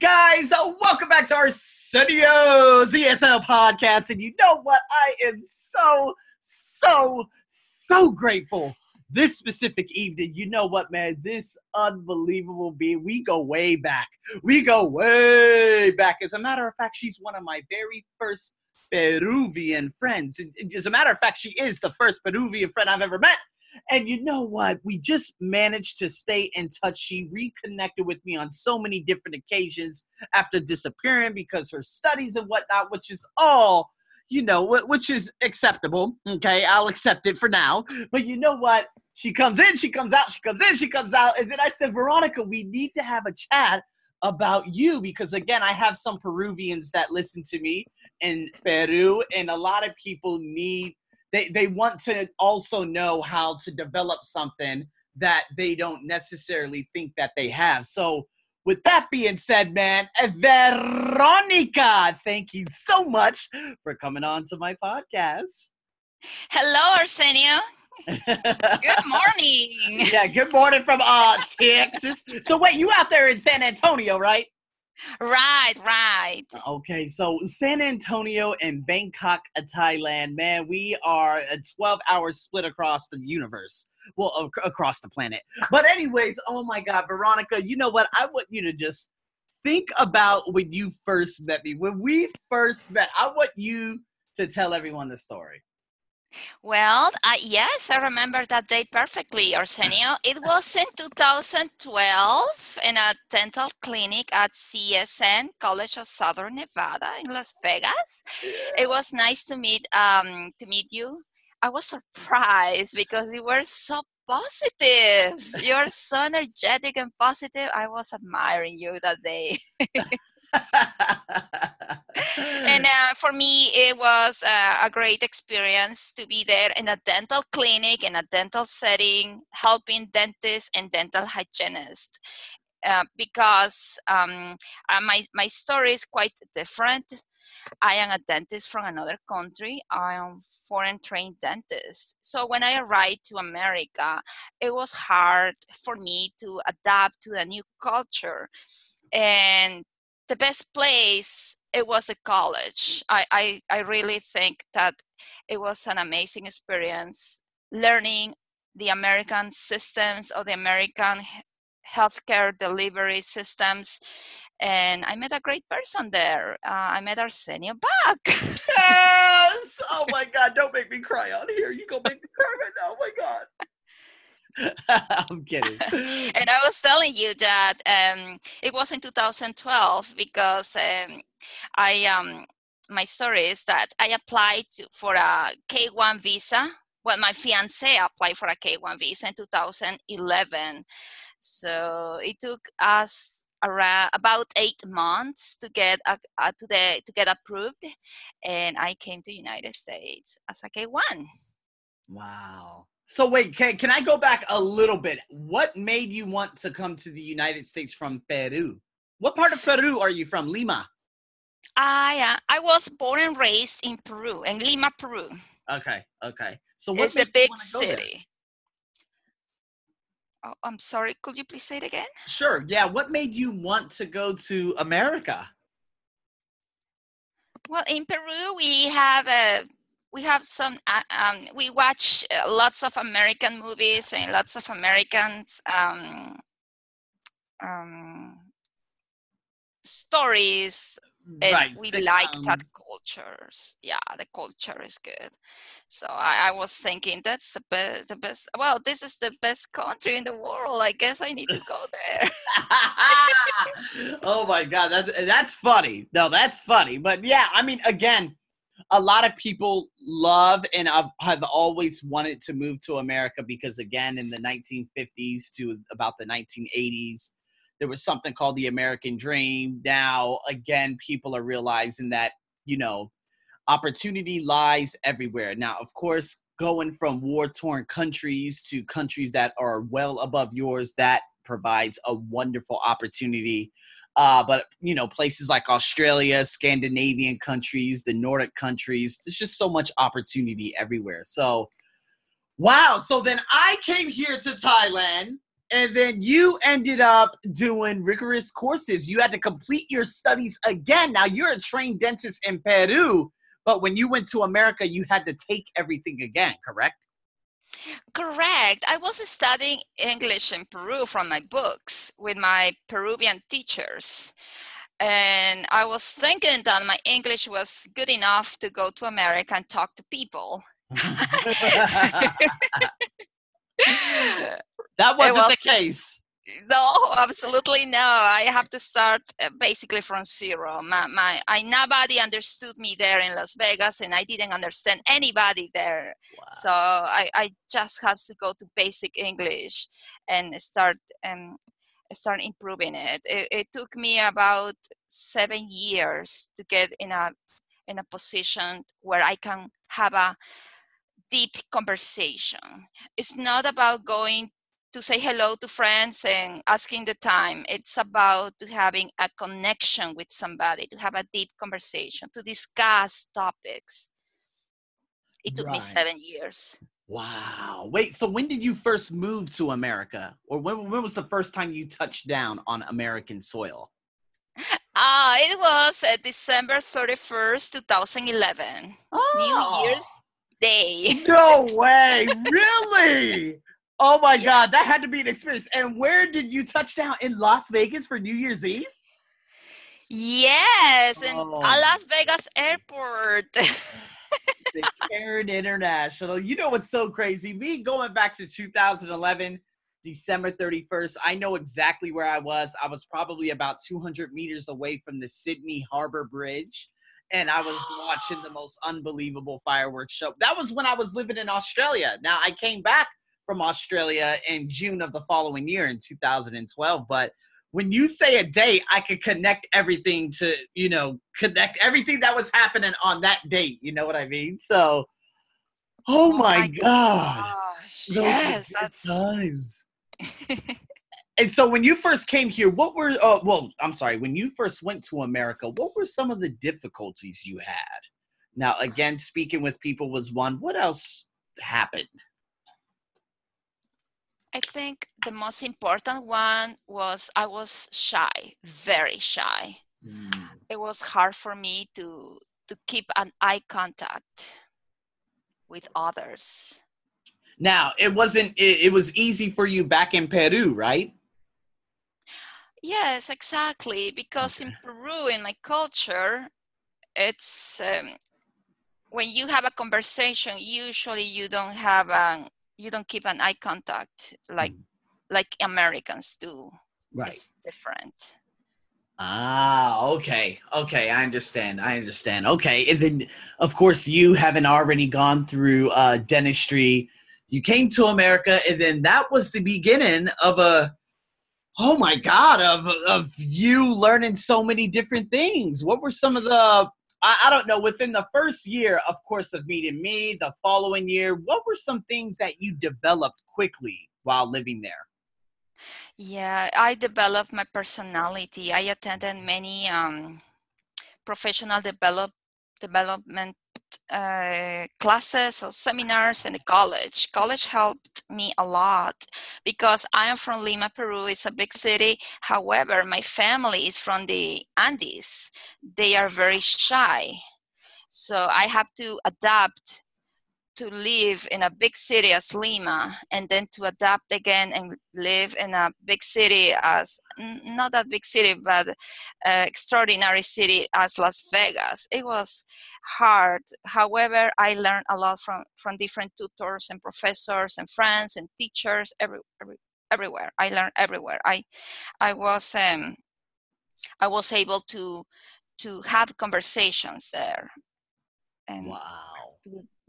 Guys, uh, welcome back to our Arsenio's ESL podcast. And you know what? I am so, so, so grateful this specific evening. You know what, man? This unbelievable being, we go way back. We go way back. As a matter of fact, she's one of my very first Peruvian friends. As a matter of fact, she is the first Peruvian friend I've ever met. And you know what? We just managed to stay in touch. She reconnected with me on so many different occasions after disappearing because her studies and whatnot, which is all, you know, which is acceptable. Okay, I'll accept it for now. But you know what? She comes in, she comes out, she comes in, she comes out. And then I said, Veronica, we need to have a chat about you because, again, I have some Peruvians that listen to me in Peru, and a lot of people need they they want to also know how to develop something that they don't necessarily think that they have. So with that being said, man, Veronica, thank you so much for coming on to my podcast. Hello, Arsenio. good morning. Yeah, good morning from uh Texas. So wait, you out there in San Antonio, right? Right, right. Okay, so San Antonio and Bangkok, uh, Thailand, man, we are a 12 hours split across the universe. Well, across the planet. But, anyways, oh my God, Veronica, you know what? I want you to just think about when you first met me. When we first met, I want you to tell everyone the story. Well, uh, yes, I remember that day perfectly, Arsenio. It was in 2012 in a dental clinic at CSN, College of Southern Nevada in Las Vegas. It was nice to meet um, to meet you. I was surprised because you were so positive. You're so energetic and positive. I was admiring you that day. and uh, for me, it was uh, a great experience to be there in a dental clinic, in a dental setting, helping dentists and dental hygienists. Uh, because um, uh, my, my story is quite different. I am a dentist from another country. I am foreign trained dentist. So when I arrived to America, it was hard for me to adapt to a new culture. And the best place it was a college. I, I, I really think that it was an amazing experience learning the American systems or the American healthcare delivery systems. And I met a great person there. Uh, I met Arsenio Buck. yes! Oh my God, don't make me cry on here. You gonna make me cry right now. Oh my God. I'm kidding. and I was telling you that um, it was in 2012 because um, I um, my story is that I applied for a K1 visa. Well, my fiance applied for a K1 visa in 2011. So it took us around about eight months to get a, uh, to the to get approved, and I came to United States as a K1. Wow. So wait, can, can I go back a little bit? What made you want to come to the United States from Peru? What part of Peru are you from? Lima. I uh, I was born and raised in Peru, in Lima, Peru. Okay, okay. So what it's a big city. Oh, I'm sorry. Could you please say it again? Sure. Yeah. What made you want to go to America? Well, in Peru, we have a we have some uh, um, we watch uh, lots of american movies and lots of americans um, um, stories and right. we like that cultures. Yeah the culture is good. So I, I, was thinking that's the best the best well this is the best country in the world. I guess i need to go there. Oh my god that's that's funny. No that's funny. But yeah i mean again a lot of people love and I've, have always wanted to move to America because, again, in the 1950s to about the 1980s, there was something called the American Dream. Now, again, people are realizing that, you know, opportunity lies everywhere. Now, of course, going from war torn countries to countries that are well above yours, that provides a wonderful opportunity uh, but you know, places like Australia, Scandinavian countries, the Nordic countries, there's just so much opportunity everywhere. So, wow. So then I came here to Thailand and then you ended up doing rigorous courses. You had to complete your studies again. Now you're a trained dentist in Peru, but when you went to America, you had to take everything again, correct? Correct. I was studying English in Peru from my books with my Peruvian teachers. And I was thinking that my English was good enough to go to America and talk to people. that wasn't was, the case. No, absolutely no. I have to start uh, basically from zero. My, my, I nobody understood me there in Las Vegas, and I didn't understand anybody there. Wow. So I, I just have to go to basic English and start um, start improving it. it. It took me about seven years to get in a in a position where I can have a deep conversation. It's not about going to say hello to friends and asking the time. It's about having a connection with somebody, to have a deep conversation, to discuss topics. It took right. me seven years. Wow. Wait, so when did you first move to America? Or when, when was the first time you touched down on American soil? Ah, uh, it was uh, December 31st, 2011. Oh. New Year's Day. no way. Really? Oh my yeah. God, that had to be an experience. And where did you touch down? In Las Vegas for New Year's Eve? Yes, in oh. Las Vegas airport. the McCarran International. You know what's so crazy? Me going back to 2011, December 31st, I know exactly where I was. I was probably about 200 meters away from the Sydney Harbor Bridge and I was watching the most unbelievable fireworks show. That was when I was living in Australia. Now I came back from Australia in June of the following year in 2012. But when you say a date, I could connect everything to, you know, connect everything that was happening on that date. You know what I mean? So, oh, oh my, my God. Gosh. Yes, that's times. and so when you first came here, what were, uh, well, I'm sorry, when you first went to America, what were some of the difficulties you had? Now, again, speaking with people was one. What else happened? I think the most important one was I was shy, very shy. Mm. It was hard for me to to keep an eye contact with others. Now, it wasn't it, it was easy for you back in Peru, right? Yes, exactly, because okay. in Peru in my culture it's um, when you have a conversation usually you don't have an you don't keep an eye contact like mm. like Americans do. Right. It's different. Ah, okay. Okay, I understand. I understand. Okay. And then of course you haven't already gone through uh dentistry. You came to America and then that was the beginning of a oh my god of of you learning so many different things. What were some of the I, I don't know, within the first year, of course, of meeting me, the following year, what were some things that you developed quickly while living there? Yeah, I developed my personality. I attended many um, professional develop development uh, classes or seminars in the college. College helped me a lot because I am from Lima, Peru. It's a big city. However, my family is from the Andes. They are very shy. So I have to adapt to live in a big city as Lima and then to adapt again and live in a big city as not that big city but uh, extraordinary city as Las Vegas. It was hard. However, I learned a lot from from different tutors and professors and friends and teachers every, every everywhere. I learned everywhere. I I was um, I was able to to have conversations there. And wow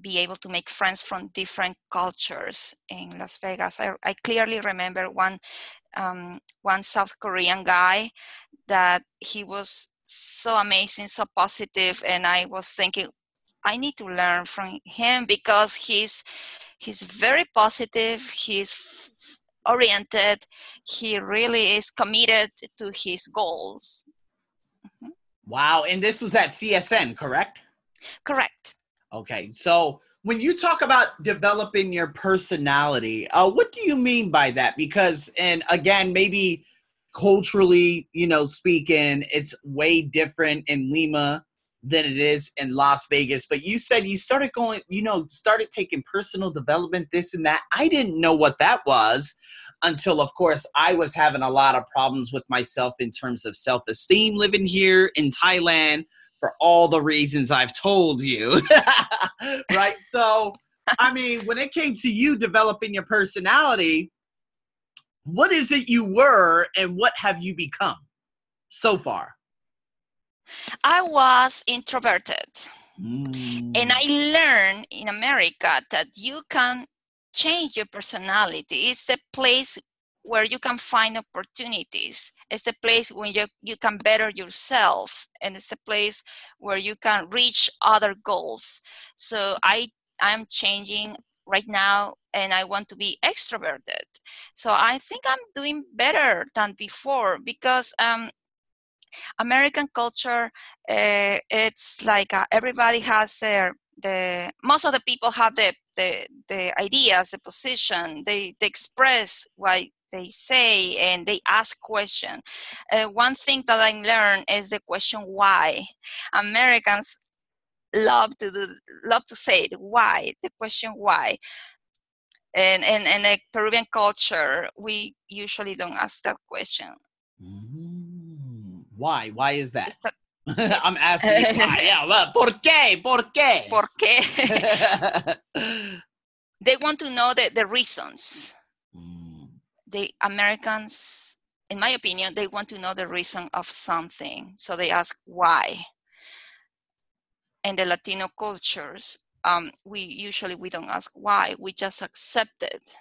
be able to make friends from different cultures in Las Vegas. I, I clearly remember one um, one South Korean guy that he was so amazing, so positive, and I was thinking, I need to learn from him because he's he's very positive. He's oriented. He really is committed to his goals. Mm-hmm. Wow! And this was at CSN, correct? Correct. Okay, so when you talk about developing your personality, uh, what do you mean by that? Because, and again, maybe culturally, you know, speaking, it's way different in Lima than it is in Las Vegas. But you said you started going, you know, started taking personal development, this and that. I didn't know what that was until, of course, I was having a lot of problems with myself in terms of self esteem living here in Thailand for all the reasons I've told you. right? So, I mean, when it came to you developing your personality, what is it you were and what have you become so far? I was introverted. Mm. And I learned in America that you can change your personality. It's the place where you can find opportunities. It's the place where you, you can better yourself, and it's a place where you can reach other goals. So I I'm changing right now, and I want to be extroverted. So I think I'm doing better than before because um, American culture, uh, it's like uh, everybody has their the most of the people have the the, the ideas, the position. They they express why they say and they ask question. Uh, one thing that I learned is the question why. Americans love to do, love to say it why the question why and in in the peruvian culture we usually don't ask that question Mm. Why? Why is that? I'm asking why. Yeah, well, ¿por qué? ¿Por qué? ¿Por qué? they want to know the, the reasons. The Americans, in my opinion, they want to know the reason of something. So they ask why. In the Latino cultures, um, we usually we don't ask why. We just accept it.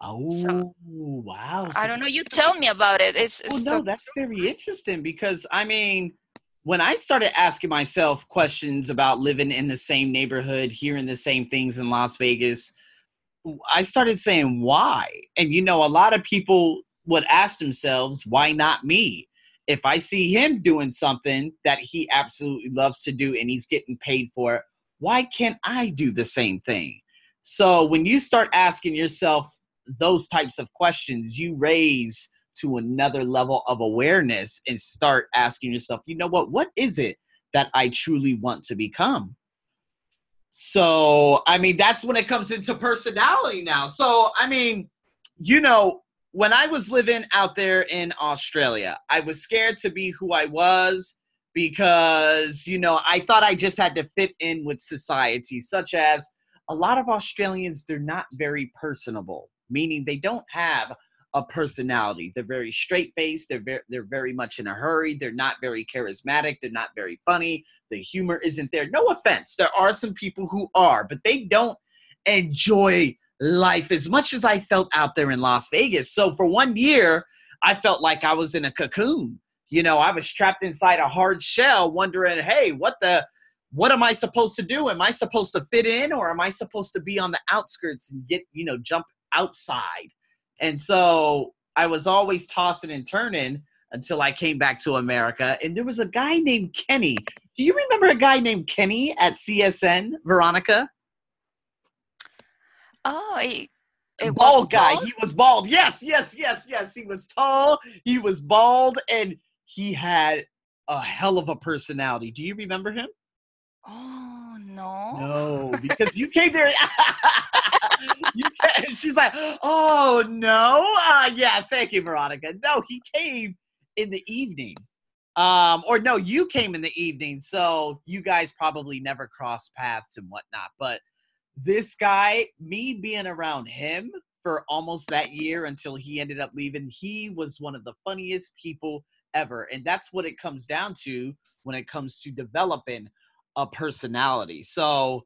Oh, So, wow. I don't know. You tell me about it. It's, it's Well, so no, that's very interesting because I mean, when I started asking myself questions about living in the same neighborhood, hearing the same things in Las Vegas, I started saying why. And you know, a lot of people would ask themselves, why not me? If I see him doing something that he absolutely loves to do and he's getting paid for it, why can't I do the same thing? So when you start asking yourself those types of questions, you raise to another level of awareness and start asking yourself, you know what, what is it that I truly want to become? So, I mean, that's when it comes into personality now. So, I mean, you know, when I was living out there in Australia, I was scared to be who I was because, you know, I thought I just had to fit in with society, such as a lot of Australians, they're not very personable, meaning they don't have a personality. They're very straight faced. They're very, they're very much in a hurry. They're not very charismatic. They're not very funny. The humor isn't there. No offense. There are some people who are, but they don't enjoy life as much as I felt out there in Las Vegas. So for one year, I felt like I was in a cocoon. You know, I was trapped inside a hard shell wondering, hey, what the what am I supposed to do? Am I supposed to fit in or am I supposed to be on the outskirts and get, you know, jump outside? And so I was always tossing and turning until I came back to America. And there was a guy named Kenny. Do you remember a guy named Kenny at CSN, Veronica? oh, it, it bald guy. tall? He was bald. Yes, yes, yes, yes. He was tall. He was bald, and he had a hell of a personality. Do you remember him? Oh no. No, because you came there. you came, she's like, oh no, uh, yeah, thank you, Veronica. No, he came in the evening, um, or no, you came in the evening, so you guys probably never crossed paths and whatnot. But this guy, me being around him for almost that year until he ended up leaving, he was one of the funniest people ever, and that's what it comes down to when it comes to developing a personality. So,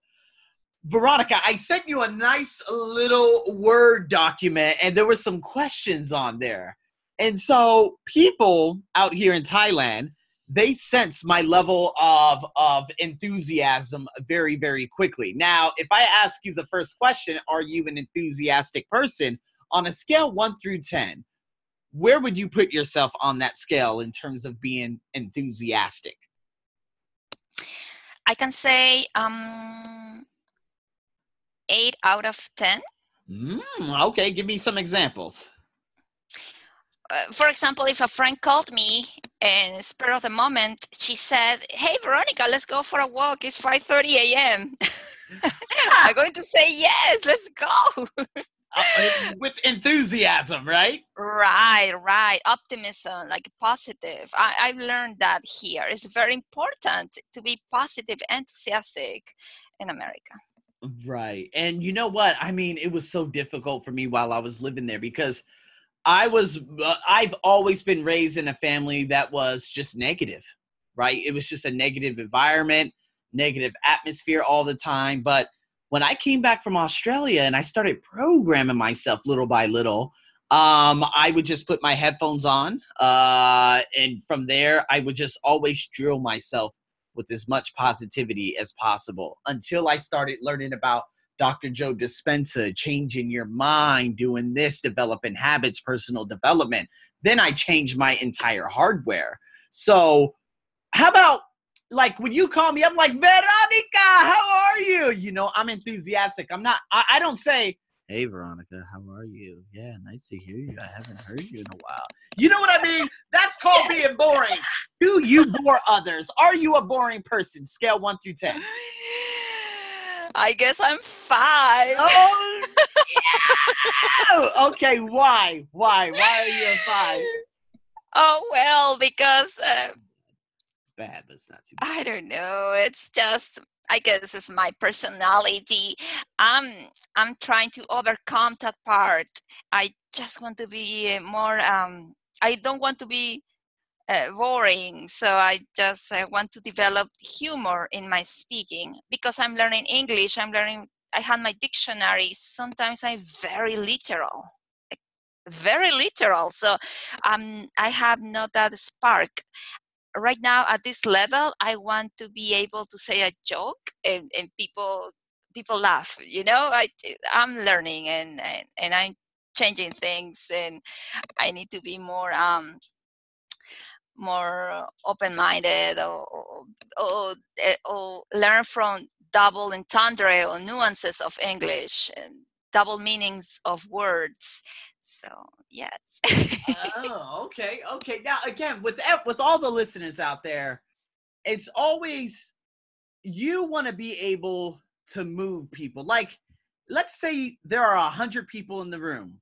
Veronica, I sent you a nice little Word document and there were some questions on there. And so, people out here in Thailand, they sense my level of, of enthusiasm very, very quickly. Now, if I ask you the first question, are you an enthusiastic person? On a scale one through 10, where would you put yourself on that scale in terms of being enthusiastic? I can say um, eight out of ten. Mm, okay, give me some examples. Uh, for example, if a friend called me and spur of the moment, she said, "Hey, Veronica, let's go for a walk. It's 5:30 a.m." I'm going to say yes. Let's go. uh, with enthusiasm, right? Right, right. Optimism, like positive. I, I've learned that here. It's very important to be positive, enthusiastic in America. Right. And you know what? I mean, it was so difficult for me while I was living there because I was, uh, I've always been raised in a family that was just negative, right? It was just a negative environment, negative atmosphere all the time. But when I came back from Australia and I started programming myself little by little, um, I would just put my headphones on. Uh, and from there, I would just always drill myself with as much positivity as possible until I started learning about Dr. Joe Dispenza, changing your mind, doing this, developing habits, personal development. Then I changed my entire hardware. So, how about like when you call me, I'm like, Veronica, how are you? You know, I'm enthusiastic. I'm not, I, I don't say, Hey, Veronica, how are you? Yeah, nice to hear you. I haven't heard you in a while. You know what I mean? That's called yes. being boring. Do you bore others? Are you a boring person? Scale one through 10. I guess I'm five. Oh, yeah. okay. Why? Why? Why are you a five? Oh, well, because. Uh, bad, but it's not too bad. I don't know. It's just I guess it's my personality. I'm I'm trying to overcome that part. I just want to be more. Um, I don't want to be uh, boring, so I just uh, want to develop humor in my speaking because I'm learning English. I'm learning. I have my dictionary. Sometimes I'm very literal, very literal. So um, I have not that spark right now at this level i want to be able to say a joke and, and people people laugh you know? I, i'm learning and, and, and i'm changing things and i need to be more um more open-minded or, or, or, or learn from double entendre or nuances of english and double meanings of words so yes. oh, okay, okay. Now again, with with all the listeners out there, it's always you want to be able to move people. Like, let's say there are a hundred people in the room,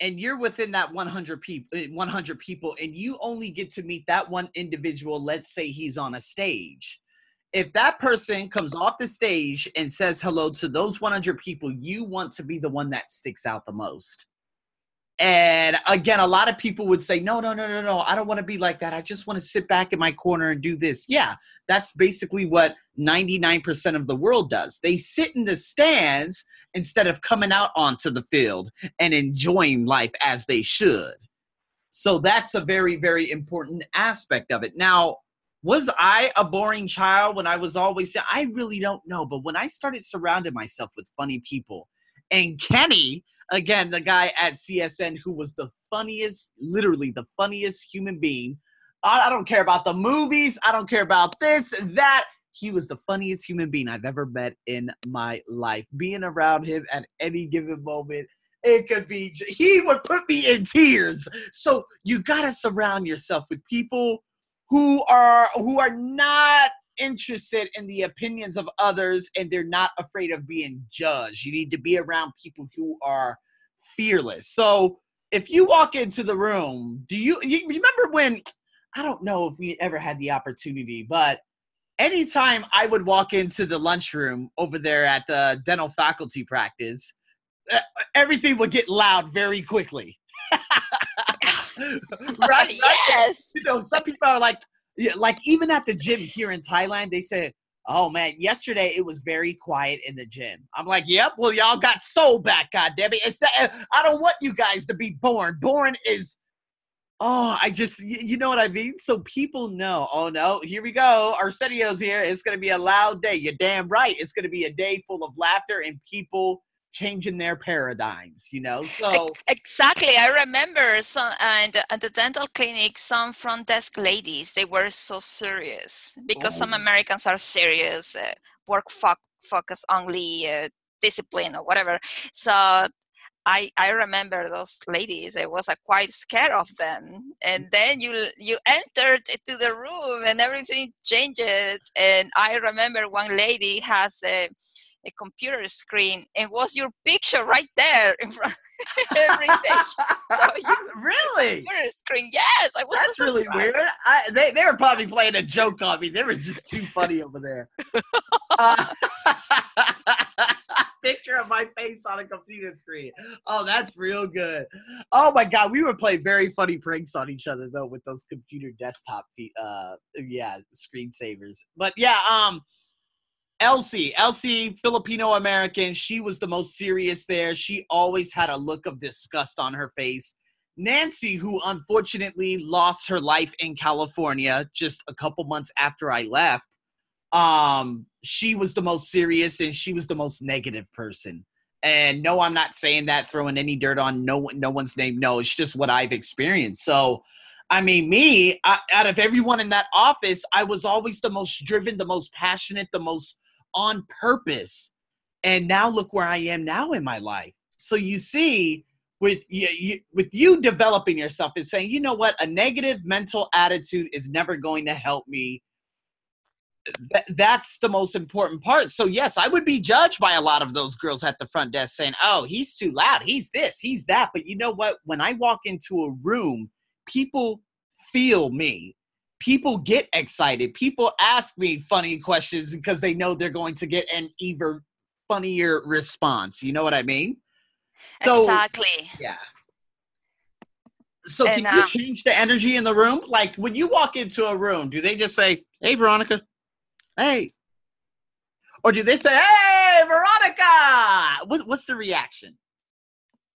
and you're within that 100 people, eh, 100 people, and you only get to meet that one individual. Let's say he's on a stage. If that person comes off the stage and says hello to those 100 people, you want to be the one that sticks out the most and again, a lot of people would say, no, no, no, no, no, I don't want to be like that. I just want to sit back in my corner and do this. Yeah, that's basically what 99% of the world does. They sit in the stands instead of coming out onto the field and enjoying life as they should. So that's a very, very important aspect of it. Now, was I a boring child when I was always, I really don't know. But when I started surrounding myself with funny people, and Kenny, again, the guy at CSN who was the funniest, literally the funniest human being. I, I don't care about the movies. I don't care about this, that. He was the funniest human being I've ever met in my life. Being around him at any given moment, it could be, he would put me in tears. So you got to surround yourself with people who are who are not interested in the opinions of others and they're not afraid of being judged. You need to be around people who are fearless. So if you walk into the room, do you, you remember when I don't know if we ever had the opportunity, but anytime I would walk into the lunchroom over there at the dental faculty practice, everything would get loud very quickly. right, right? Yes. You know, some people are like, yeah, like even at the gym here in Thailand, they said, "Oh man, yesterday it was very quiet in the gym." I'm like, "Yep, well y'all got soul back, God damn it! It's that eh, I don't want you guys to be born. Born is." Oh, I just, you know what I mean? So people know, oh no, here we go. Arsenio's here. It's going to be a loud day. You're damn right. It's going to be a day full of laughter and people changing their paradigms, you know. So exactly, I remember some and at the dental clinic, some front desk ladies they were so serious because oh. some Americans are serious, uh, work fo- focus only, uh, discipline or whatever. So I, I remember those ladies. I was uh, quite scared of them. And mm. then you you entered into the room and everything changes. And I remember one lady has a a computer screen and was your picture right there in front of every So really? Computer screen. Yes, I was. That's really weird. I, they they were probably playing a joke on me. They were just too funny over there. Uh, picture of my face on a computer screen. Oh, that's real good. Oh my god, we would play very funny pranks on each other though with those computer desktop uh yeah, screensavers. But yeah, um Elsie, Elsie, Filipino American, she was the most serious there. She always had a look of disgust on her face. Nancy, who unfortunately lost her life in California just a couple months after I left, um, she was the most serious and she was the most negative person. And no, I'm not saying that throwing any dirt on no no one's name. No, it's just what I've experienced. So I mean, me, I, out of everyone in that office, I was always the most driven, the most passionate, the most on purpose. And now look where I am now in my life. So you see, with you, you, with you developing yourself and saying, you know what, a negative mental attitude is never going to help me. Th- that's the most important part. So yes, I would be judged by a lot of those girls at the front desk saying, "Oh, he's too loud. He's this. He's that." But you know what? When I walk into a room, people feel me people get excited. People ask me funny questions because they know they're going to get an even funnier response. You know what I mean? So, exactly. Yeah. So and, can you um, change the energy in the room? Like when you walk into a room, do they just say, "Hey, Veronica," "Hey," or do they say, "Hey, Veronica"? What, what's the reaction?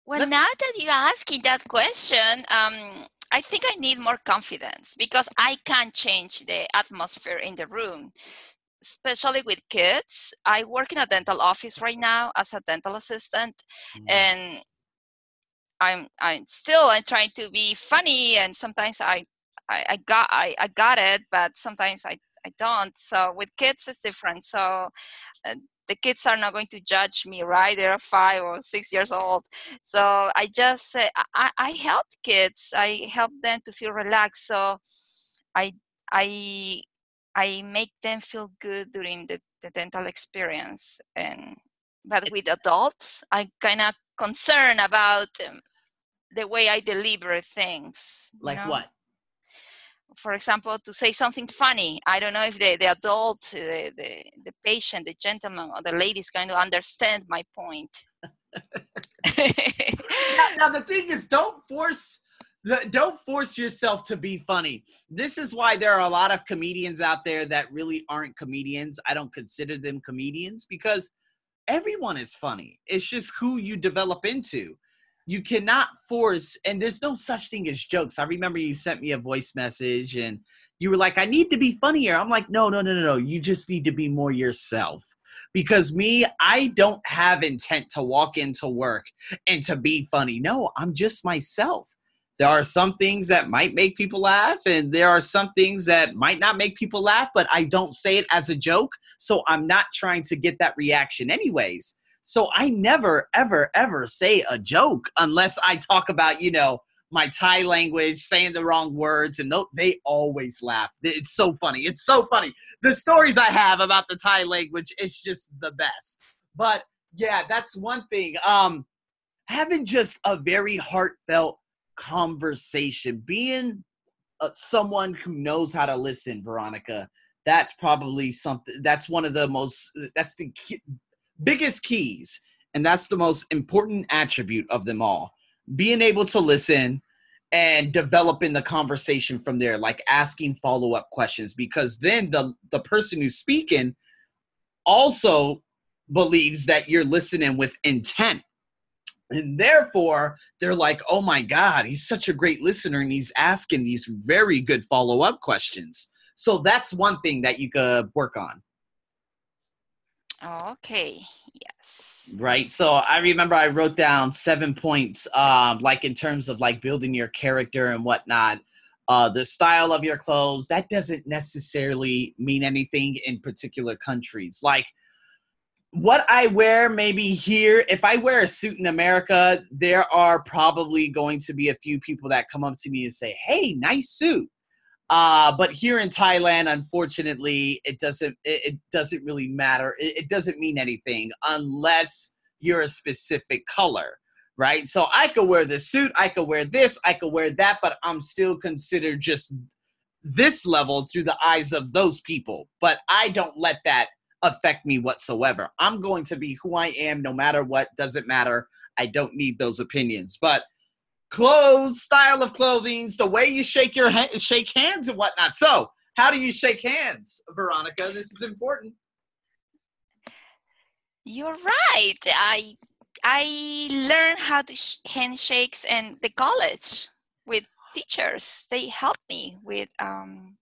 Well, Let's- now that you're asking that question, um, I think I need more confidence because I can change the atmosphere in the room, especially with kids. I work in a dental office right now as a dental assistant, mm-hmm. and I'm I'm still I'm trying to be funny, and sometimes I I, I got I, I got it, but sometimes I I don't. So with kids it's different. So uh, the kids are not going to judge me, right? They're five or six years old. So I just say, I, I help kids. I help them to feel relaxed. So I, I, I make them feel good during the, the dental experience. And, but with adults, I kind of concerned about um, the way I deliver things. Like know? what? For example, to say something funny. I don't know if the, the adult, the, the, the patient, the gentleman, or the lady is going to understand my point. now, now, the thing is, don't force don't force yourself to be funny. This is why there are a lot of comedians out there that really aren't comedians. I don't consider them comedians because everyone is funny. It's just who you develop into you cannot force and there's no such thing as jokes. I remember you sent me a voice message and you were like i need to be funnier. I'm like no no no no no. You just need to be more yourself. Because me i don't have intent to walk into work and to be funny. No i'm just myself. There are some things that might make people laugh and there are some things that might not make people laugh but i don't say it as a joke. So i'm not trying to get that reaction anyways so I never, ever, ever say a joke unless I talk about, you know, my Thai language, saying the wrong words, and they always laugh. It's so funny. It's so funny. The stories I have about the Thai language, it's just the best. But yeah, that's one thing. Um, having just a very heartfelt conversation, being uh, someone who knows how to listen, Veronica. That's probably something. That's one of the most. That's the biggest keys, and that's the most important attribute of them all. Being able to listen and developing the conversation from there, like asking follow up questions, because then the the person who's speaking also believes that you're listening with intent. And therefore, they're like, oh my God, he's such a great listener and he's asking these very good follow up questions. So that's one thing that you could work on. Okay. Yes. Right. So I remember I wrote down seven points, um, like in terms of like building your character and whatnot. Uh, the style of your clothes that doesn't necessarily mean anything in particular countries. Like what I wear, maybe here, if I wear a suit in America, there are probably going to be a few people that come up to me and say, "Hey, nice suit." Uh, but here in Thailand, unfortunately, it doesn't it, it doesn't really matter. It, it, doesn't mean anything unless you're a specific color, right? So I could wear this suit, I could wear this, I could wear that, but I'm still considered just this level through the eyes of those people. But I don't let that affect me whatsoever. I'm going to be who I am no matter what, doesn't matter. I don't need those opinions. But clothes, style of clothing, the way you shake your ha- shake hands and whatnot. So, how do you shake hands, Veronica? This is important. You're right. I I learned how to sh- handshakes in the college with teachers. They helped me with um,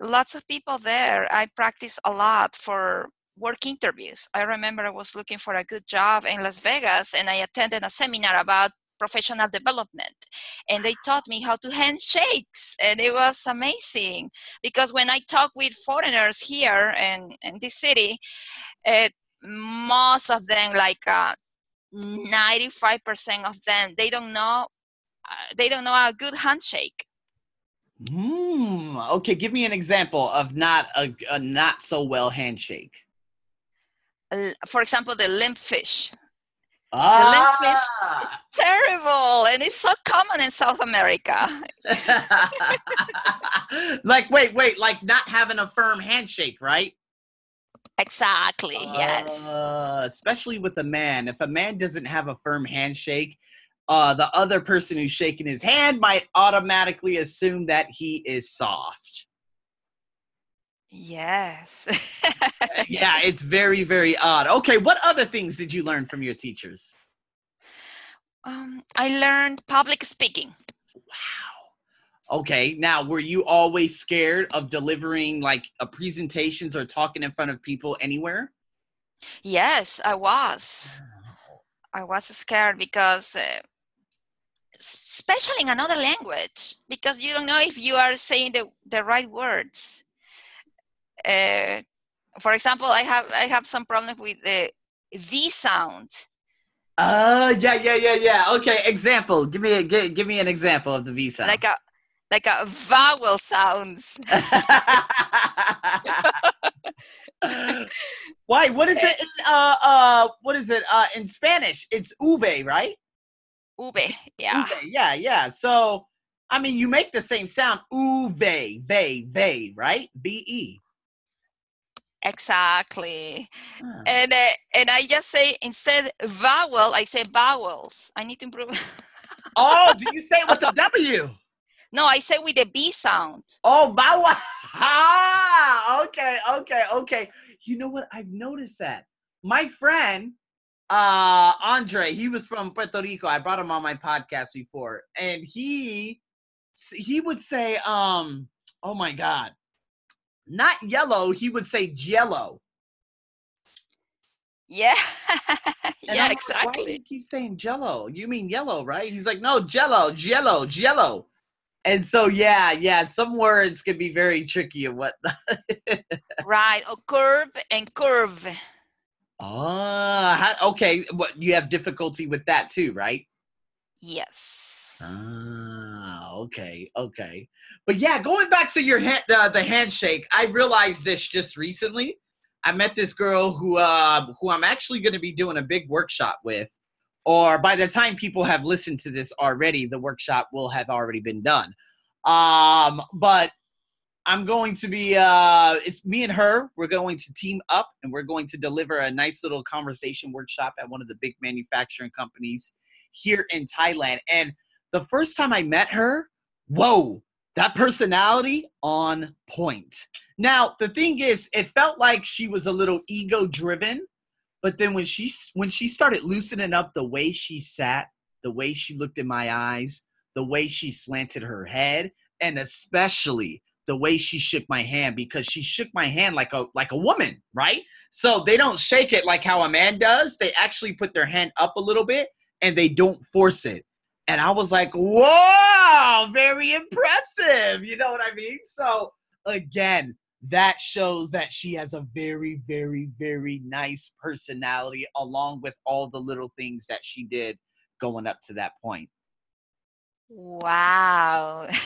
lots of people there. I practice a lot for work interviews. I remember I was looking for a good job in Las Vegas and I attended a seminar about professional development and they taught me how to handshakes and it was amazing because when i talk with foreigners here in, in this city uh, most of them like uh, 95% of them they don't know uh, they don't know a good handshake Hmm. okay give me an example of not a, a not so well handshake for example the limp fish Ah. The is terrible, and it's so common in South America. like, wait, wait, like not having a firm handshake, right? Exactly. Yes. Uh, especially with a man, if a man doesn't have a firm handshake, uh, the other person who's shaking his hand might automatically assume that he is soft. Yes. yeah, it's very, very odd. Okay, what other things did you learn from your teachers? Um, I learned public speaking. Wow. Okay, now were you always scared of delivering like a presentations or talking in front of people anywhere? Yes, I was. I was scared because, uh, especially in another language, because you don't know if you are saying the, the right words uh, for example, I have I have some problem with the V sound. Uh, yeah, yeah, yeah, yeah. Okay, example. Give me a give, give me an example of the V sound. Like a like a vowel sounds. Why? What is it? In, uh, uh, what is it? Uh, in Spanish, it's ube, right? Ube, yeah. Ube, yeah, yeah. So, I mean, you make the same sound, ube, ve, ve, right? B E. Exactly. Huh. And uh, and I just say instead vowel, I say vowels. I need to improve. oh, do you say it with the W? No, I say with the B sound. Oh, vowel. Ah, okay, okay, okay. You know what? I've noticed that. My friend, uh, Andre, he was from Puerto Rico. I brought him on my podcast before, and he he would say, um, oh my God, not yellow, he would say jello. Yeah. yeah, like, exactly. Why do you keep saying jello? You mean yellow, right? He's like, no, jello, jello, jello. And so, yeah, yeah, some words can be very tricky and whatnot. right. Oh, curve and curve. Ah, uh, okay. What you have difficulty with that too, right? Yes. Ah, okay, okay. But yeah, going back to your hand, uh, the handshake, I realized this just recently. I met this girl who uh, who I'm actually going to be doing a big workshop with, or by the time people have listened to this already, the workshop will have already been done. Um, but I'm going to be uh, it's me and her. We're going to team up and we're going to deliver a nice little conversation workshop at one of the big manufacturing companies here in Thailand. And the first time I met her, whoa, that personality on point. Now, the thing is, it felt like she was a little ego driven, but then when she when she started loosening up the way she sat, the way she looked in my eyes, the way she slanted her head, and especially the way she shook my hand because she shook my hand like a like a woman, right? So they don't shake it like how a man does. They actually put their hand up a little bit and they don't force it. And I was like, "Whoa, very impressive." You know what I mean? So again, that shows that she has a very very very nice personality along with all the little things that she did going up to that point. Wow.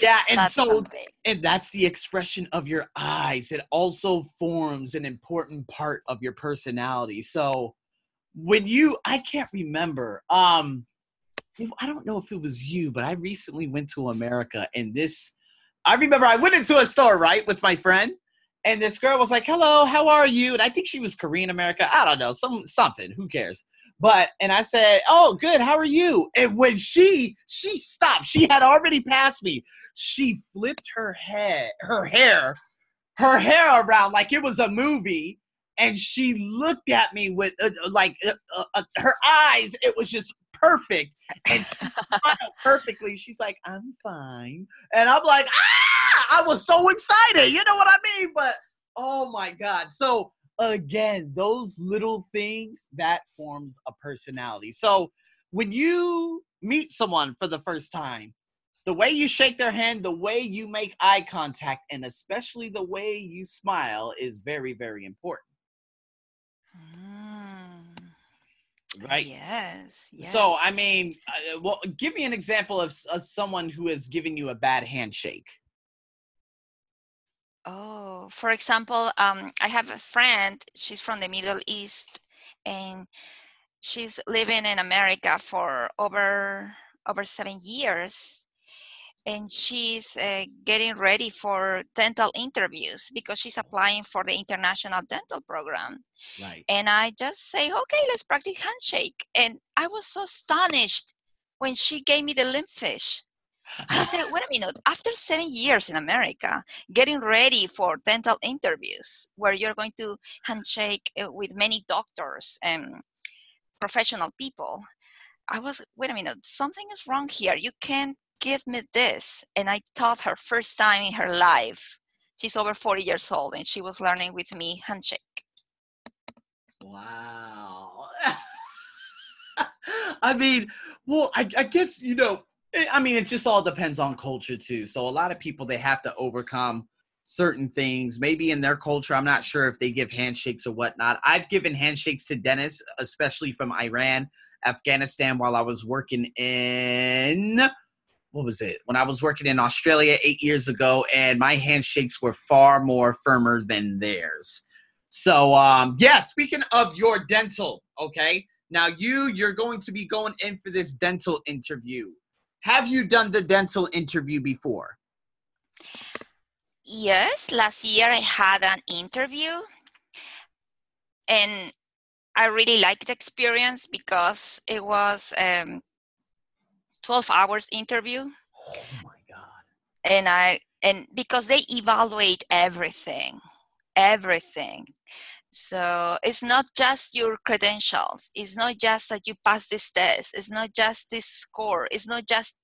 Yeah, and That's so something. and that's the expression of your eyes. It also forms an important part of your personality. So when you I can't remember um I don't know if it was you, but I recently went to America and this I remember I went into a store, right, with my friend and this girl was like, "Hello, how are you?" And I think she was Korean America. I don't know, some something, who cares? But and I said, "Oh, good. How are you?" And when she she stopped, she had already passed me. She flipped her head, her hair, her hair around like it was a movie, and she looked at me with uh, like uh, uh, uh, her eyes. It was just perfect, and smiled perfectly. She's like, "I'm fine," and I'm like, "Ah!" I was so excited. You know what I mean? But oh my god! So again those little things that forms a personality so when you meet someone for the first time the way you shake their hand the way you make eye contact and especially the way you smile is very very important Mm, right Yes, yes. so i mean uh, well give me an example of, of someone who has given you a bad handshake Oh, for example, um, I have a friend. She's from the Middle East, and she's living in America for over over seven years, and she's uh, getting ready for dental interviews because she's applying for the international dental program. right And I just say, okay, let's practice handshake. And I was so astonished when she gave me the limp fish. I said, wait a minute, after seven years in America, getting ready for dental interviews where you're going to handshake uh, with many doctors and professional people, I was, wait a minute, something is wrong here. You can't give me this. And I taught her first time in her life. She's over 40 years old and she was learning with me handshake. Wow. I mean, well, I, I guess, you know, eh, I mean, it just all depends on culture too. So a lot of people, they have to overcome certain things. Maybe in their culture, I'm not sure if they give handshakes or whatnot. I've given handshakes to dentists, especially from Iran, Afghanistan, while I was working in, what was it? When I was working in Australia eight years ago, and my handshakes were far more firmer than theirs. So um yeah, speaking of your dental, okay? Now you you're going to be going in for this dental interview. Have you done the dental interview before? Yes, last year I had an interview and I really liked the experience because it was um 12 hours interview. Oh my god. and I and because they evaluate everything everything. So it's not just your credentials. It's not just that you pass this test. It's not just this score. It's not just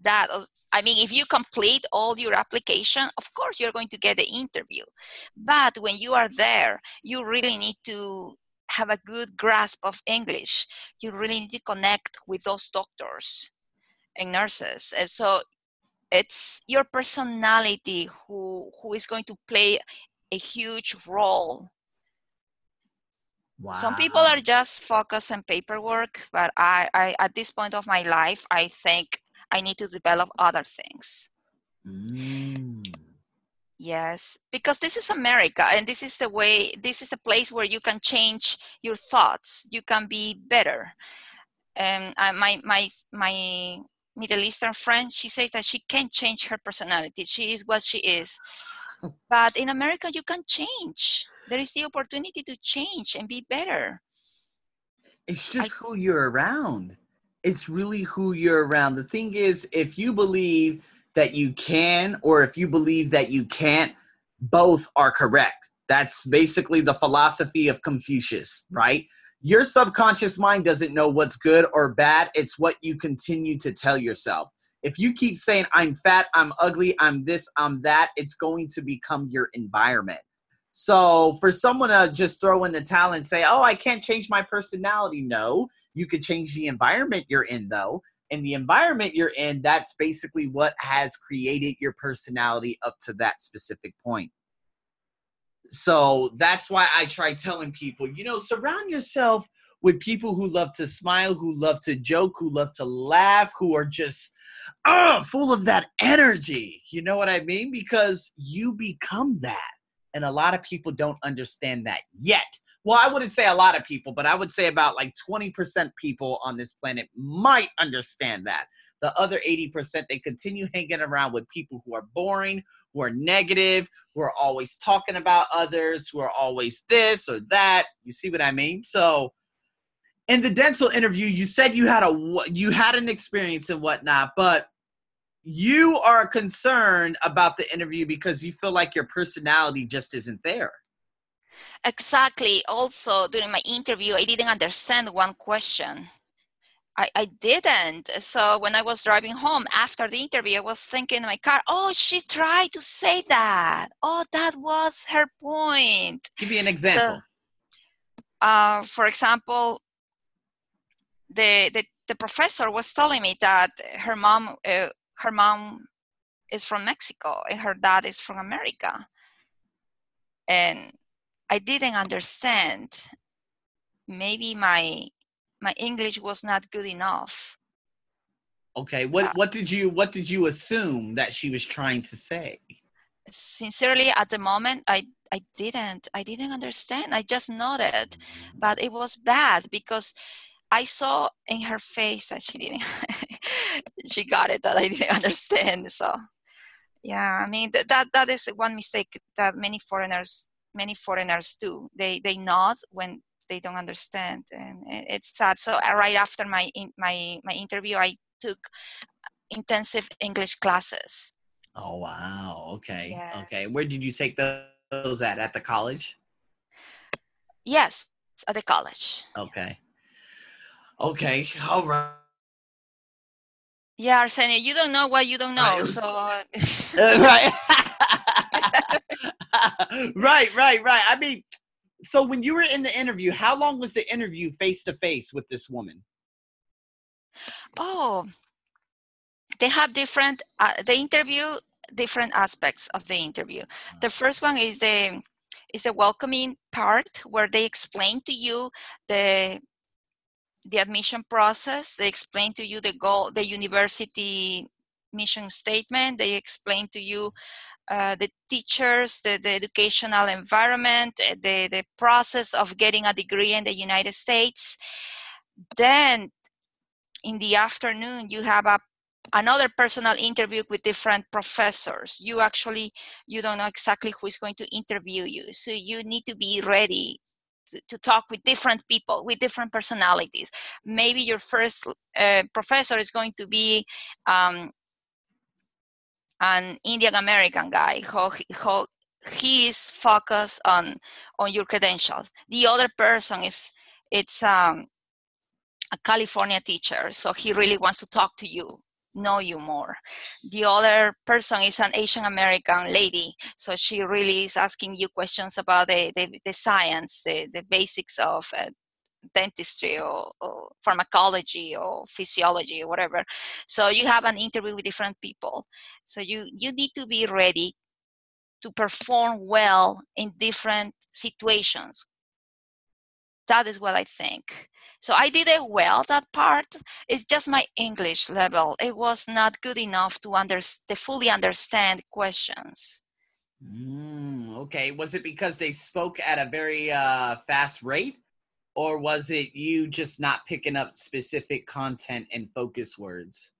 that. I mean if you complete all your application of course you're going to get the interview. But when you are there you really need to have a good grasp of english. You really need to connect with those doctors and nurses. And so it's your personality who who is going to play a huge role. Wow. some people are just focused on paperwork but I, I at this point of my life i think i need to develop other things. Mm. yes because this is america and this is the way this is a place where you can change your thoughts. You can be better. And uh, my my my middle eastern friend she says that she can't change her personality she is what she is hmm. but in america you can change there is the opportunity to change and be better It's just who you're around. It's really who you're around. The thing is, if you believe that you can or if you believe that you can't, both are correct. That's basically the philosophy of Confucius, hmm. right? Your subconscious mind doesn't know what's good or bad. It's what you continue to tell yourself. If you keep saying, I'm fat, I'm ugly, I'm this, I'm that, it's going to become your environment. So for someone to just throw in the towel and say, oh, I can't change my personality, no, you could change the environment you're in, though. And the environment you're in, that's basically what has created your personality up to that specific point. So that's why I try telling people, you know, surround yourself with people who love to smile, who love to joke, who love to laugh, who are just oh, full of that energy. You know what I mean? Because you become that. And a lot of people don't understand that yet. Well, I wouldn't say a lot of people, but I would say about like 20% people on this planet might understand that. The other 80%, they continue hanging around with people who are boring, who are negative, who are always talking about others, who are always this or that. You see what I mean? So, in the dental interview, you said you had a you had an experience and whatnot, but you are concerned about the interview because you feel like your personality just isn't there. Exactly. Also, during my interview, I didn't understand one question. I, I didn't. So when I was driving home after the interview, I was thinking in my car, oh, she tried to say that. Oh, that was her point. Give me an example. So, uh, for example, the, the, the professor was telling me that her mom, uh, her mom is from Mexico and her dad is from America. And I didn't understand. Maybe my my English was not good enough. Okay, what uh, what did you what did you assume that she was trying to say? Sincerely, at the moment, I I didn't I didn't understand. I just nodded, but it was bad because I saw in her face that she didn't she got it that I didn't understand. So yeah, I mean that that is one mistake that many foreigners many foreigners do. They they nod when they don't understand and it's sad. So uh, right after my my my interview i took intensive english classes. Oh wow. Okay. Yes. okay where did you take those at? At the college? Yes at the college. Okay. Okay. All right. Yeah arsenio you don't know what you don't know so uh, right right right right i mean so when you were in the interview, how long was the interview face to face with this woman? Oh, they have different uh, the interview different aspects of the interview. The uh-huh. first one is the is the welcoming part where they explain to you the the admission process. They explain to you the goal, the university mission statement. They explain to you uh, the teachers, the, the educational environment, uh, the, the process of getting a degree in the United States. Then in the afternoon, you have a another personal interview with different professors. You actually you don't know exactly who is going to interview you. So you need to be ready to, to talk with different people with different personalities. Maybe your first uh, professor is going to be um, an Indian American guy who, who he is focused on on your credentials. The other person is it's um, a California teacher, so he really wants to talk to you, know you more. The other person is an Asian American lady, so she really is asking you questions about the the, the science, the the basics of uh, dentistry or, or, pharmacology or physiology or whatever. So you have an interview with different people. So you you need to be ready to perform well in different situations. That is what i think. So i did it well that part. It's just my english level. It was not good enough to under, to fully understand questions. Mm, okay. Was it because they spoke at a very uh, fast rate or was it you just not picking up specific content and focus words?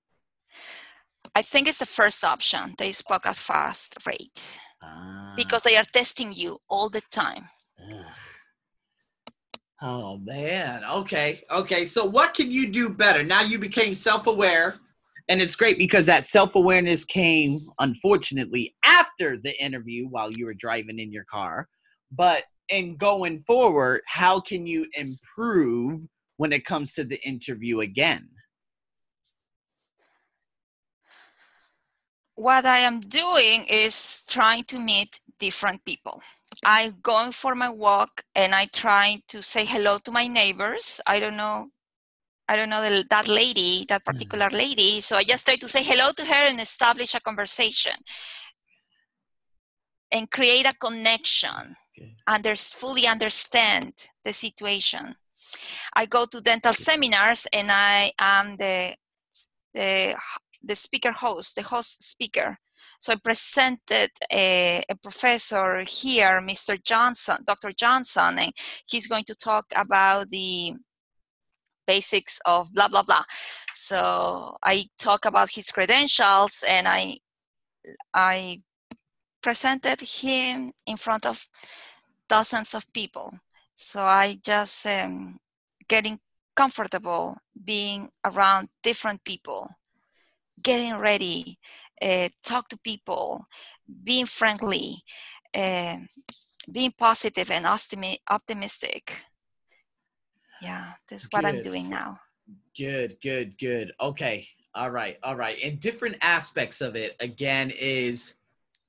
I think it's the first option. They spoke at fast rate ah. because they are testing you all the time. Oh man. Okay. Okay. So what can you do better? Now you became self-aware and it's great because that self-awareness came unfortunately after the interview while you were driving in your car. But and going forward, how can you improve when it comes to the interview again? what I am doing is trying to meet different people. I going for my walk and I try to say hello to my neighbors. I don't know, I don't know the, that lady, that particular mm-hmm. lady. So I just try to say hello to her and establish a conversation and create a connection. Okay. Under, fully understand the situation. I go to dental seminars and I am the the the speaker host, the host speaker. So I presented a, a, professor here, Mr. Johnson, Dr. Johnson, and he's going to talk about the basics of blah blah blah. So I talk about his credentials and I I presented him in front of dozens of people. So I just um, getting comfortable being around different people getting ready, uh, talk to people, being friendly, uh, being positive and optimi- optimistic. Yeah, that's what I'm doing now. Good, good, good. Okay. All right. All right. And different aspects of it, again, is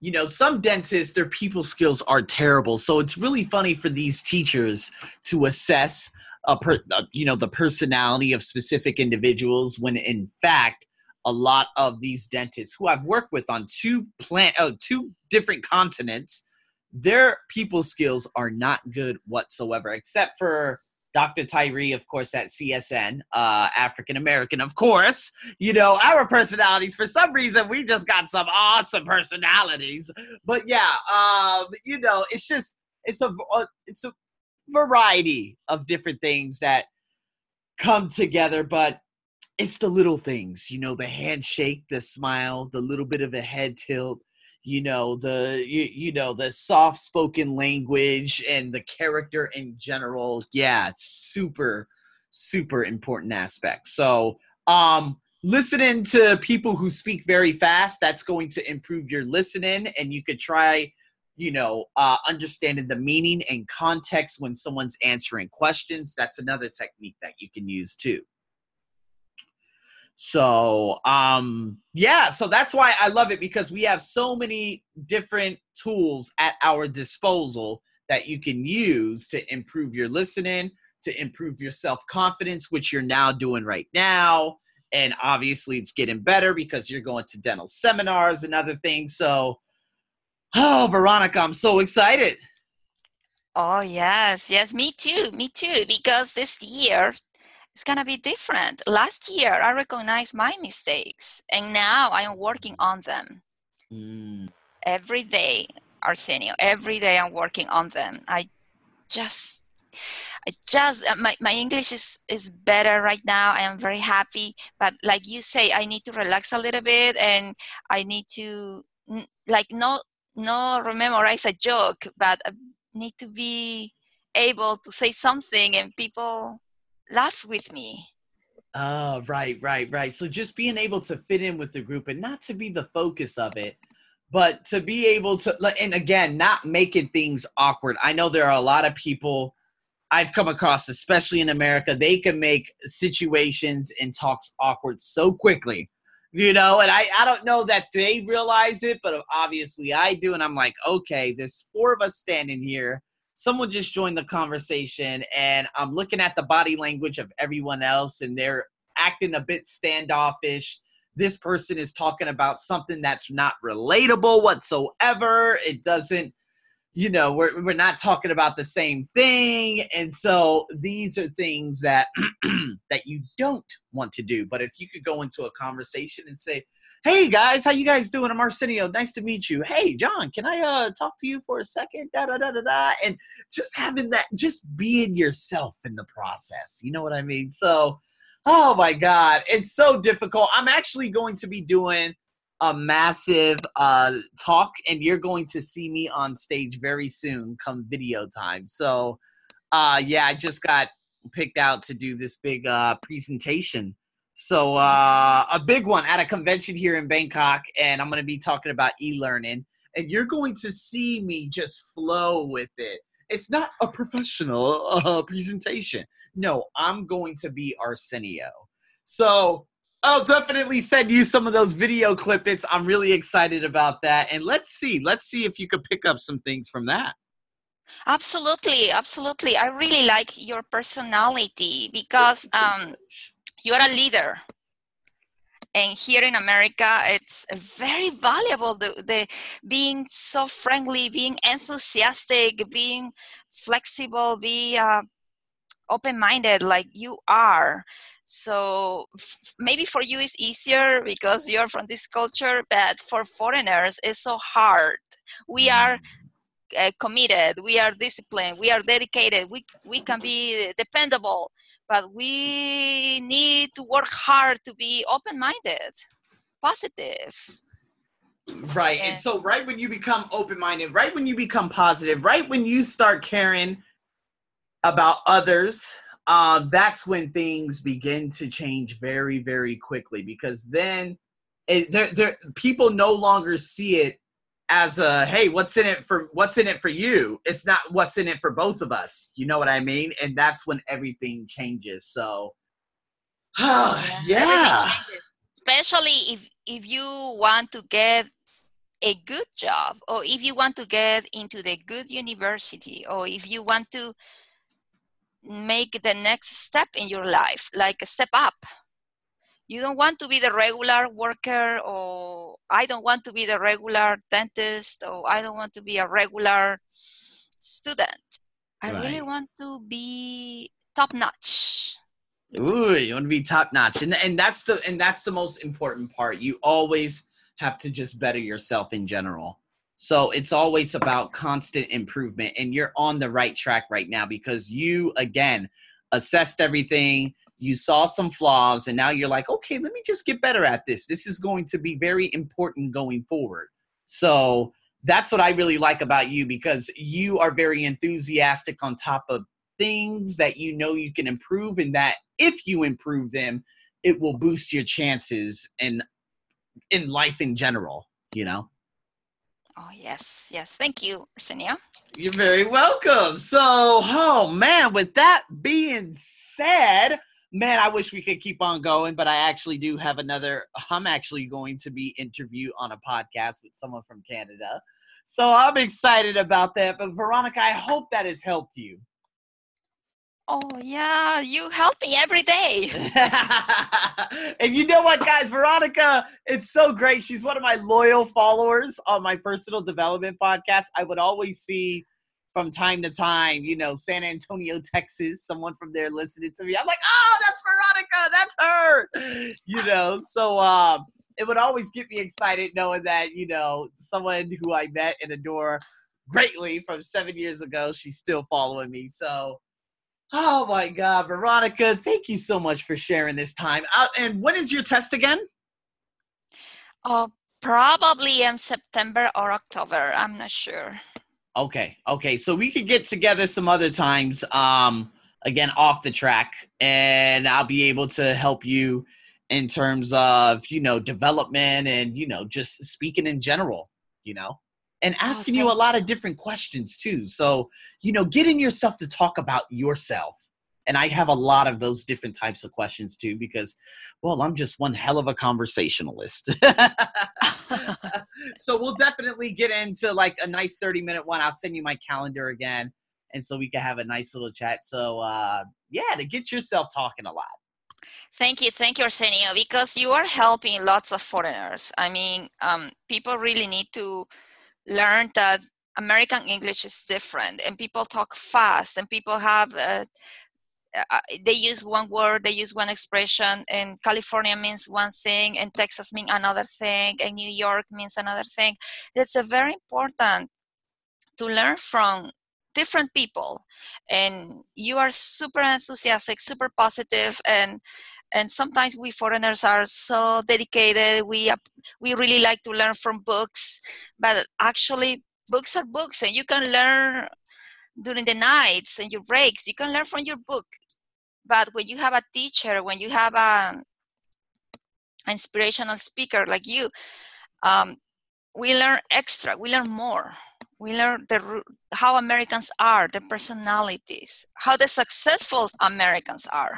you know, some dentists, their people skills are terrible. So it's really funny for these teachers to assess a per, uh, you know, the personality of specific individuals when in fact a lot of these dentists who I've worked with on two plant oh, two different continents, their people skills are not good whatsoever, except for Dr. Tyree, of course, at CSN, uh, African American, of course. You know, our personalities, for some reason, we just got some awesome personalities. But yeah, um, you know, it's just, it's a, uh, it's a variety of different things that come together. But it's the little things, you know, the handshake, the smile, the little bit of a head tilt, you know, the you, you know, the soft spoken language and the character in general. Yeah, super super important aspect. So, um listening to people who speak very fast, that's going to improve your listening and you could try you know, uh, understanding the meaning and context when someone's answering questions. That's another technique that you can use too. So, um, yeah, so that's why I love it because we have so many different tools at our disposal that you can use to improve your listening, to improve your self confidence, which you're now doing right now. And obviously, it's getting better because you're going to dental seminars and other things. So, oh, Veronica, I'm so excited. Oh, yes, yes, me too, me too, because this year, it's going to be different. Last year, I recognized my mistakes, and now I am working on them. Mm. Every day, Arsenio, every day I'm working on them. I just, I just, uh, my, my English is, is better right now. I am very happy. But like you say, I need to relax a little bit and I need to, like, not, not memorize a joke, but I need to be able to say something and people laugh with me. Oh, right, right, right. So just being able to fit in with the group and not to be the focus of it, but to be able to, and again, not making things awkward. I know there are a lot of people I've come across, especially in America, they can make situations and talks awkward so quickly, you know, and I, I don't know that they realize it, but obviously I do. And I'm like, okay, there's four of us standing here someone just joined the conversation and I'm looking at the body language of everyone else and they're acting a bit standoffish. This person is talking about something that's not relatable whatsoever. It doesn't, you know, we're, we're not talking about the same thing. And so these are things that that you don't want to do. But if you could go into a conversation and say, hey guys, how you guys doing? I'm Arsenio. Nice to meet you. Hey John, can I uh talk to you for a second? Da da da da da. And just having that, just being yourself in the process. You know what I mean? So, oh my God, it's so difficult. I'm actually going to be doing a massive uh talk, and you're going to see me on stage very soon, come video time. So, uh, yeah, I just got picked out to do this big uh presentation so uh, a big one at a convention here in Bangkok, and I'm going to be talking about e-learning, and you're going to see me just flow with it. It's not a professional uh, presentation. No, I'm going to be Arsenio. So I'll definitely send you some of those video clippings. I'm really excited about that. And let's see, let's see if you could pick up some things from that. Absolutely, absolutely. I really like your personality because um, you're a leader. And here in America, it's very valuable the, the being so friendly, being enthusiastic, being flexible, be uh, open-minded like you are. So f- maybe for you it's easier because you're from this culture but for foreigners it's so hard. We are mm uh, committed we are disciplined we are dedicated we, we can be dependable but we need to work hard to be open-minded positive. Right and, and so right when you become open-minded right when you become positive right when you start caring about others uh, that's when things begin to change very very quickly because then it, they're, they're, people no longer see it as a hey what's in it for what's in it for you? It's not what's in it for both of us. You know what i mean? And that's when everything changes. So yeah, yeah. especially if if you want to get a good job or if you want to get into the good university or if you want to make the next step in your life like a step up. You don't want to be the regular worker or i don't want to be the regular dentist or i don't want to be a regular student. I right. really want to be top notch. Ooh, you want to be top notch. And, and that's the and that's the most important part. You always have to just better yourself in general. So it's always about constant improvement and you're on the right track right now because you again assessed everything you saw some flaws and now you're like okay let me just get better at this. This is going to be very important going forward. So that's what i really like about you because you are very enthusiastic on top of things that you know you can improve and that if you improve them it will boost your chances in in life in general you know? Oh yes yes. Thank you Arsenio. you're very welcome. So oh man with that being said man, I wish we could keep on going, but I actually do have another. I'm actually going to be interviewed on a podcast with someone from Canada. So I'm excited about that. But Veronica, I hope that has helped you. Oh, yeah, you help me every day. and you know what, guys? Veronica, it's so great. She's one of my loyal followers on my personal development podcast. I would always see from time to time, you know, San Antonio, Texas, someone from there listening to me. I'm like, oh, that's Veronica, that's her. You know, so um it would always get me excited knowing that, you know, someone who I met and adore greatly from seven years ago, she's still following me. So oh my God, Veronica, thank you so much for sharing this time. Uh, and when is your test again? Uh, probably in September or October. I'm not sure. Okay. Okay. So we could get together some other times, um, again, off the track, and I'll be able to help you in terms of, you know, development and, you know, just speaking in general, you know, and oh, asking you a lot of different questions too. So, you know, getting yourself to talk about yourself and I have a lot of those different types of questions too, because, well, I'm just one hell of a conversationalist. so we'll definitely get into like a nice 30 minute one. I'll send you my calendar again. And so we can have a nice little chat. So, uh, yeah, to get yourself talking a lot. Thank you, thank you, Arsenio, because you are helping lots of foreigners. I mean, um, people really need to learn that American English is different, and people talk fast, and people have uh, uh, uh, they use one word, they use one expression, and California means one thing, and Texas means another thing, and New York means another thing. It's a very important to learn from different people, and you are super enthusiastic, super positive, and and sometimes we foreigners are so dedicated. We we really like to learn from books, but actually books are books, and you can learn during the nights and your breaks you can learn from your book but when you have a teacher when you have a inspirational speaker like you um, we learn extra we learn more. We learn the how americans are their personalities how the successful americans are.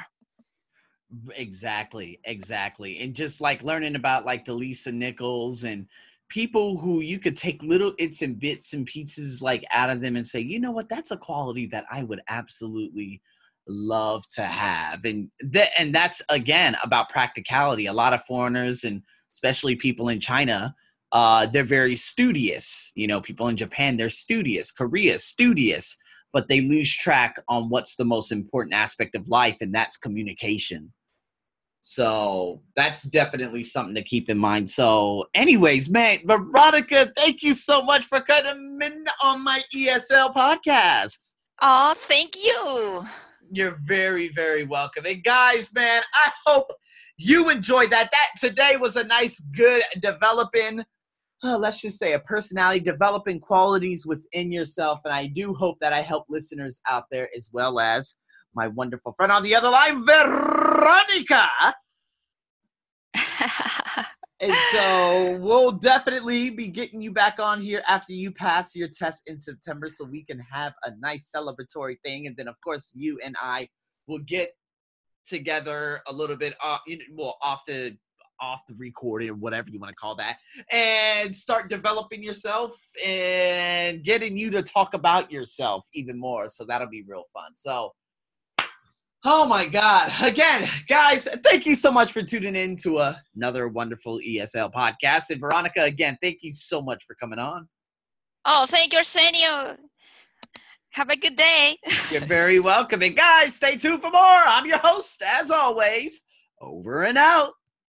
Exactly, exactly. And just like learning about like the Lisa Nichols and people who you could take little its and bits and pieces like out of them and say, you know what, that's a quality that I would absolutely love to have. And that and that's again about practicality. A lot of foreigners and especially people in China, uh, they're very studious. You know, people in Japan, they're studious, Korea, studious, but they lose track on what's the most important aspect of life, and that's communication. So that's definitely something to keep in mind. So, anyways, man, Veronica, thank you so much for coming in on my ESL podcast. Oh, thank you. You're very, very welcome. And guys, man, I hope you enjoyed that. That today was a nice, good developing, uh, let's just say, a personality, developing qualities within yourself. And I do hope that I help listeners out there as well as my wonderful friend on the other line, Veronica. And so we'll definitely be getting you back on here after you pass your test in September so we can have a nice celebratory thing. And then, of course, you and I will get together a little bit off, you know, well, off the off the recording or whatever you want to call that and start developing yourself and getting you to talk about yourself even more so that'll be real fun so Oh my God. Again, guys, thank you so much for tuning in to another wonderful ESL podcast. And Veronica, again, thank you so much for coming on. Oh, thank you, Arsenio. Have a good day. You're very welcome. And guys, stay tuned for more. I'm your host, as always. Over and out.